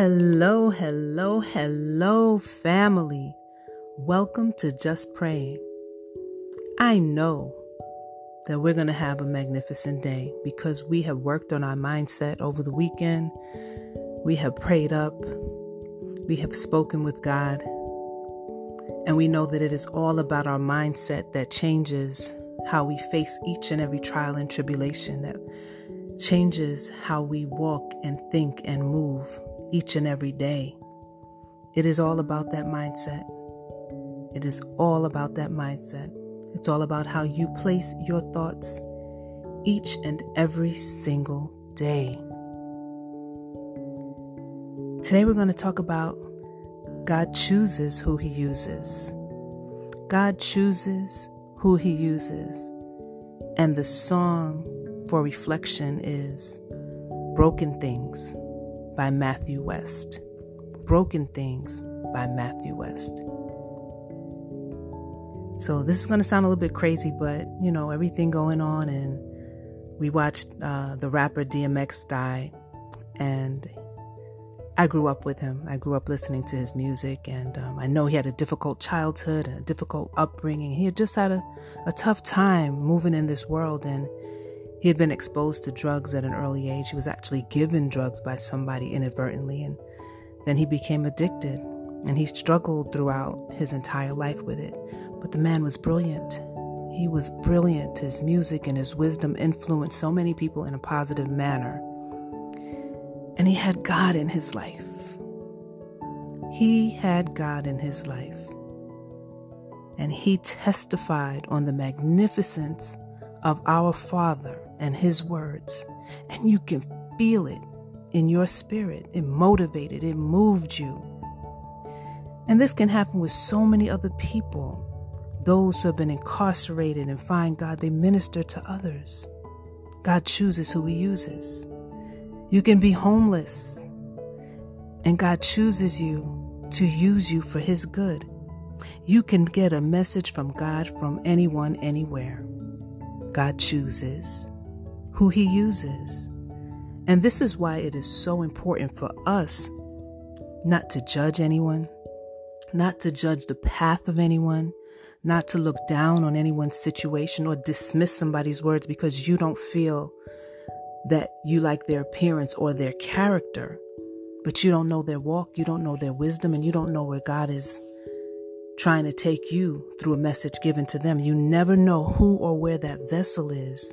Hello, hello, hello, family. Welcome to Just Praying. I know that we're going to have a magnificent day because we have worked on our mindset over the weekend. We have prayed up. We have spoken with God. And we know that it is all about our mindset that changes how we face each and every trial and tribulation, that changes how we walk and think and move each and every day. It is all about that mindset. It is all about that mindset. It's all about how you place your thoughts each and every single day. Today, we're going to talk about God chooses who He uses. God chooses who He uses. And the song for reflection is Broken Things by Matthew West. Broken Things by Matthew West. So this is going to sound a little bit crazy, but you know, everything going on and we watched uh, the rapper DMX die and I grew up with him. I grew up listening to his music, and um, I know he had a difficult childhood, a difficult upbringing. He had just had a, a tough time moving in this world, and he had been exposed to drugs at an early age. He was actually given drugs by somebody inadvertently, and then he became addicted. And he struggled throughout his entire life with it. But the man was brilliant. He was brilliant. His music and his wisdom influenced so many people in a positive manner. And he had God in his life. He had God in his life. And he testified on the magnificence of our Father and His words, and you can feel it in your spirit. It motivated, it moved you. And this can happen with so many other people. Those who have been incarcerated and find God, they minister to others. God chooses who He uses. You can be homeless, and God chooses you to use you for His good. You can get a message from God from anyone, anywhere. God chooses who He uses. And this is why it is so important for us not to judge anyone, not to judge the path of anyone, not to look down on anyone's situation or dismiss somebody's words because you don't feel that you like their appearance or their character, but you don't know their walk, you don't know their wisdom, and you don't know where God is trying to take you through a message given to them. You never know who or where that vessel is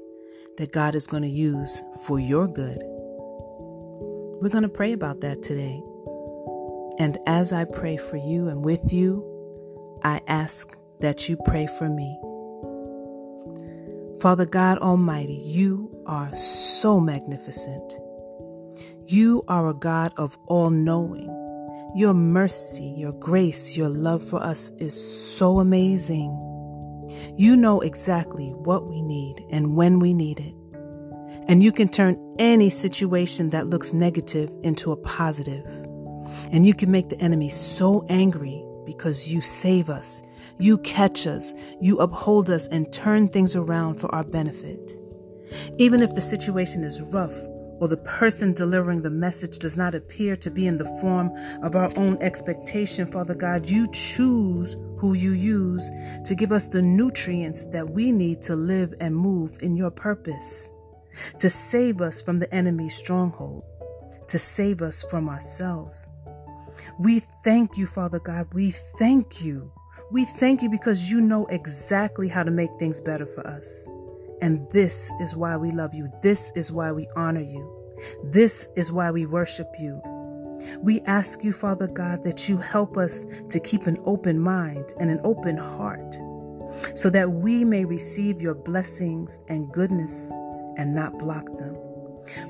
that God is going to use for your good. We're going to pray about that today. And as I pray for you and with you, I ask that you pray for me. Father God Almighty, you are so magnificent. You are a God of all knowing. Your mercy, your grace, your love for us is so amazing. You know exactly what we need and when we need it. And you can turn any situation that looks negative into a positive. And you can make the enemy so angry because you save us, you catch us, you uphold us, and turn things around for our benefit. Even if the situation is rough or the person delivering the message does not appear to be in the form of our own expectation, Father God, you choose who you use to give us the nutrients that we need to live and move in your purpose, to save us from the enemy's stronghold, to save us from ourselves. We thank you, Father God. We thank you. We thank you because you know exactly how to make things better for us. And this is why we love you. This is why we honor you. This is why we worship you. We ask you, Father God, that you help us to keep an open mind and an open heart so that we may receive your blessings and goodness and not block them.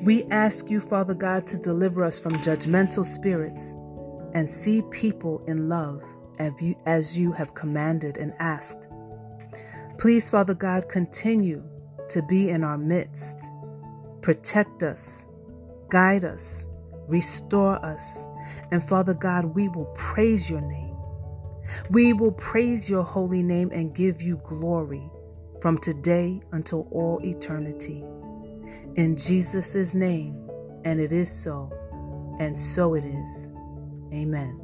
We ask you, Father God, to deliver us from judgmental spirits and see people in love as you have commanded and asked. Please, Father God, continue to be in our midst. Protect us, guide us, restore us. And Father God, we will praise your name. We will praise your holy name and give you glory from today until all eternity. In Jesus' name, and it is so. And so it is. Amen.